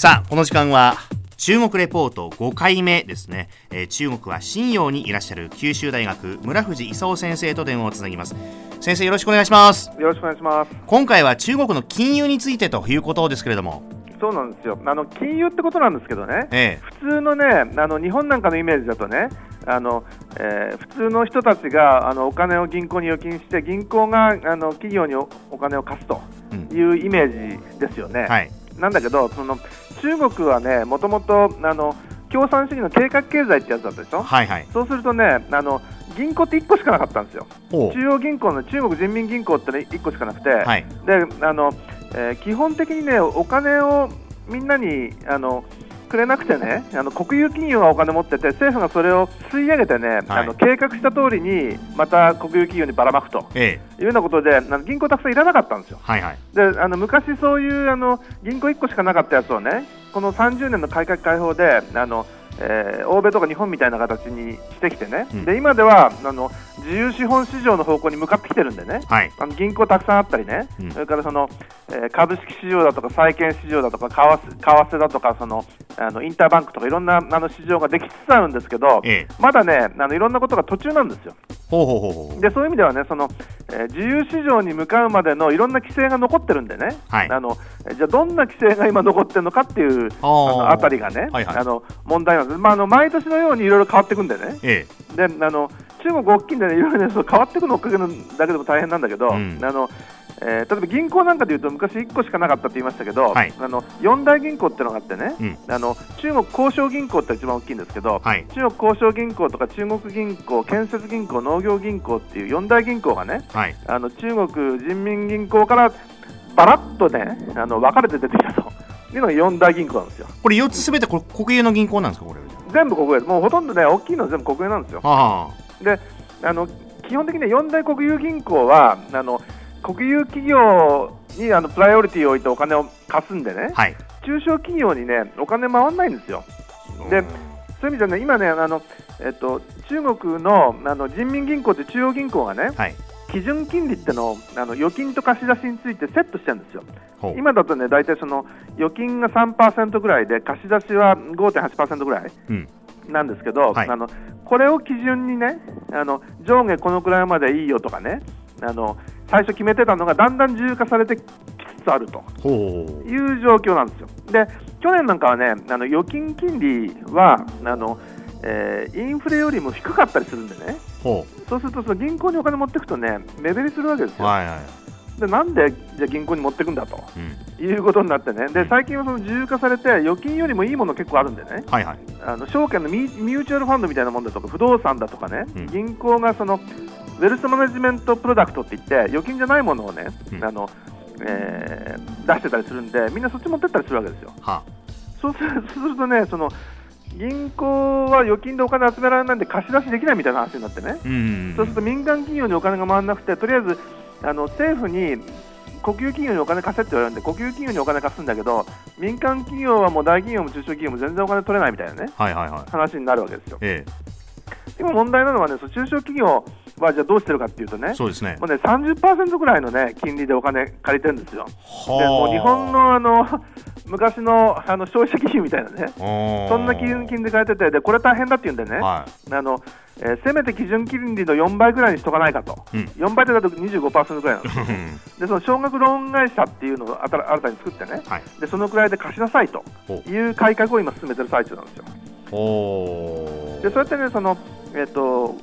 さあこの時間は中国レポート5回目ですね、えー、中国は信陽にいらっしゃる九州大学村藤勲先生と電話をつなぎます。先生よろしくお願いします。よろしくお願いします。今回は中国の金融についてということですけれども。そうなんですよ。あの金融ってことなんですけどね、ええ、普通のねあの日本なんかのイメージだとねあの、えー、普通の人たちがあのお金を銀行に預金して銀行があの企業にお金を貸すというイメージですよね。うんはい、なんだけどその中国はねもともとあの共産主義の計画経済ってやつだったでしょ、はいはい、そうするとねあの銀行って1個しかなかったんですよ、中央銀行の中国人民銀行ってね1個しかなくて、はい、であのえー、基本的にねお金をみんなにあのくれなくてねあの国有企業がお金持ってて政府がそれを吸い上げてね、はい、あの計画した通りにまた国有企業にばらまくと、ええ、いうようなことであの銀行たくさんいらなかったんですよ。はいはい、であの昔そういうあの銀行1個しかなかったやつをねこの30年の改革開放であのえー、欧米とか日本みたいな形にしてきてね、うん、で今ではあの自由資本市場の方向に向かってきてるんでね、はい、あの銀行たくさんあったりね、うん、それからその、えー、株式市場だとか債券市場だとか為替為替だとかそのあのインターバンクとかいろんなあの市場ができつつあるんですけど、ええ、まだねあのいろんなことが途中なんですよ。ほうほうほうでそういう意味ではねその、えー、自由市場に向かうまでのいろんな規制が残ってるんでね、はい、あのじゃあどんな規制が今残ってるのかっていうあのあたりがね、はいはい、あの問題なんです、まあ、あの毎年のようにいろいろ変わっていくんでね、ええ、であの中国大きいんでね、いろいろね、そう変わっていくのを追っかけるだけでも大変なんだけど、うん、あのえー、例えば銀行なんかでいうと昔1個しかなかったって言いましたけど、はい、あの4大銀行っていうのがあってね、うん、あの中国交渉銀行って一番大きいんですけど、はい、中国交渉銀行とか中国銀行、建設銀行、農業銀行っていう4大銀行がね、はい、あの中国人民銀行からばらっとねあの分かれて出てきたと。いうのが4大銀行なんですよ。これ4つすべて国営の銀行なんですかこれ全部国営。もうほとんどね大きいのは全部国営なんですよ。はあ、であの基本的に4大国有銀行はあの国有企業にあのプライオリティを置いてお金を貸すんでね、はい、中小企業にねお金回らないんですよ。でそういう意味でね今ねあの、えっと、中国のあの人民銀行って中央銀行がね、はい、基準金利ってのをあの預金と貸し出しについてセットしてるんですよ。今だとね大体その預金が3%ぐらいで貸し出しは5.8%ぐらい。うんなんですけど、はい、あのこれを基準にねあの上下このくらいまでいいよとかねあの最初決めてたのがだんだん自由化されてきつつあると。いう状況なんですよ。で去年なんかはねあの預金金利はあの、えー、インフレよりも低かったりするんでね。そうするとその銀行にお金持っていくとね目減りするわけですよ。はいはいでなんでじゃ銀行に持っていくんだと、うん、いうことになってね。で最近はその自由化されて預金よりもいいもの結構あるんでね、はいはい、あの証券のミミューチュアルファンドみたいなもんだとか不動産だとかね、うん、銀行がそのウェルスマネジメントプロダクトって言って預金じゃないものをね、うん、あのえー、出してたりするんでみんなそっち持ってったりするわけですよ。はそうするそうするとねその銀行は預金でお金集められないんで貸し出しできないみたいな話になってね、うんそうすると民間企業にお金が回らなくてとりあえずあの政府に国有企業にお金貸せって言われるんで国有企業にお金貸すんだけど民間企業はもう大企業も中小企業も全然お金取れないみたいなね、はいはいはい、話になるわけですよ。ええ、今問題なのはねその中小企業はじゃあどうしてるかっていうとねそうですね。もうね30%ぐらいのね金利でお金借りてるんですよ。でもう日本のあの 昔のあの消費者金融みたいなねそんな金金で借りててでこれ大変だって言うんでね、はい、あのえー、せめて基準金利の4倍ぐらいにしとかないかと、うん、4倍ってだと25%ぐらいなんですよでその少額ローン会社っていうのを新たに作ってね、はい、でそのくらいで貸しなさいと。いう改革を今進めてる最中なんですよ。でそうやってねその、えーと、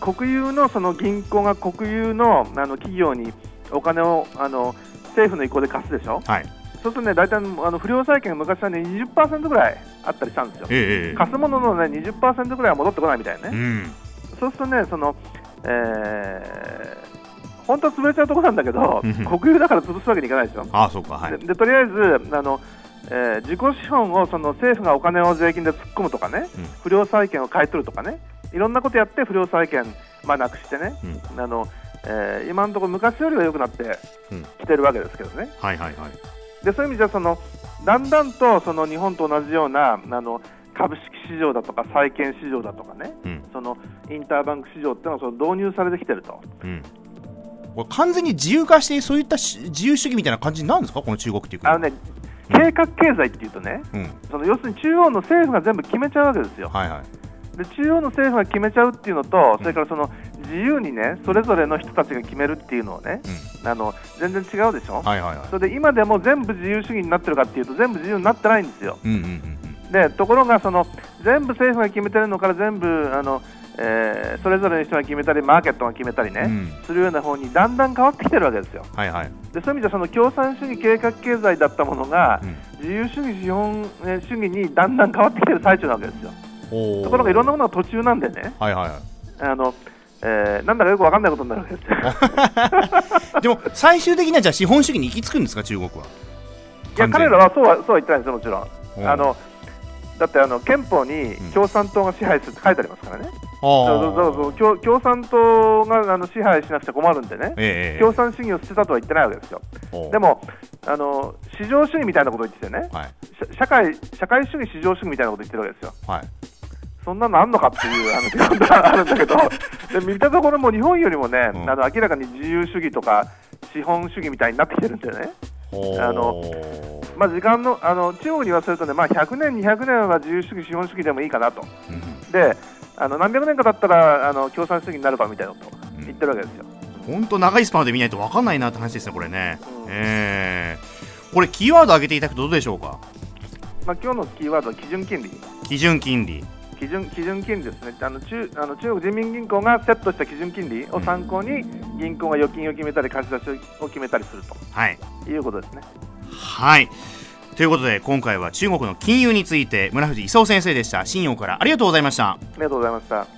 国有のその銀行が国有のあの企業にお金をあの政府の意向で貸すでしょ、はい、そうするとね、大体あの不良債権が昔はね20%ぐらいあったりしたんですよ、ええ、貸すもののね20%ぐらいは戻ってこないみたいね、うん、そうするとね、そのえー、本当は潰れちゃうところなんだけど、国有だから潰すわけにいかないですよ。あそうか、はい、でとりあえずあのえー、自己資本をその政府がお金を税金で突っ込むとかね、うん、不良債権を買い取るとかね、いろんなことやって不良債権、まあ、なくしてね、うん、あのえー、今のところ昔よりは良くなってきてるわけですけどね。はいはいはい。でそういう意味ではそのだんだんとその日本と同じようなあの株式市場だとか債券市場だとかね、うん、そのインターバンク市場っていうのはその導入されてきてると。うん。これ完全に自由化してそういった自由主義みたいな感じになるんですか？この中国っていうあのね計画経済っていうとね、うん、その要するに中央の政府が全部決めちゃうわけですよ。はいはい、で中央の政府が決めちゃうっていうのと、それからその自由にね、それぞれの人たちが決めるっていうのはね、うん、あの全然違うでしょ、はいはいはい、それで今でも全部自由主義になってるかっていうと、全部自由になってないんですよ。うんうんうんでところがその全部政府が決めてるのから全部あの、えー、それぞれの人が決めたりマーケットが決めたりね、うん、するような方にだんだん変わってきてるわけですよ。はいはい、でそういう意味でその共産主義計画経済だったものが、うん、自由主義資本主義にだんだん変わってきてる最中なわけですよ。ところがいろんなものが途中なんでね。はいはい、あのえー、なんだかよく分かんないことになるわけですよ。でも最終的にはじゃあ資本主義に行き着くんですか、中国は？いや彼らはそうはそうは言ってないですよ、もちろん。あのだってあの憲法に共産党が支配するって書いてありますからね、うん、共共産党があの支配しなくちゃ困るんでね、えー、共産主義を捨てたとは言ってないわけですよ、でもあの市場主義みたいなことを言っててね、はい、社会社会主義、市場主義みたいなことを言ってるわけですよ。はいそんなのあんのかっていう話 があるんだけど、で見たところも日本よりもね、うん、あの明らかに自由主義とか資本主義みたいになってきてるんだよね。あのまあ、時間のあの中国に言わせるとね、まあ、100年、200年は自由主義、資本主義でもいいかなと、うん、であの何百年かだったらあの共産主義になるかみたいなこと言ってるわけですよ。本当、長いスパンで見ないと分かんないなって話ですね、これね。うん、えー、これ、キーワード上げていただくとどうでしょうか？まあ今日のキーワードは基準金利。基準金利。基準基準金利ですね。あの中あの中国人民銀行がセットした基準金利を参考に銀行が預金を決めたり貸し出しを決めたりすると、はい、いうことですね。はい。ということで今回は中国の金融について村藤勲先生でした。信用からありがとうございました。ありがとうございました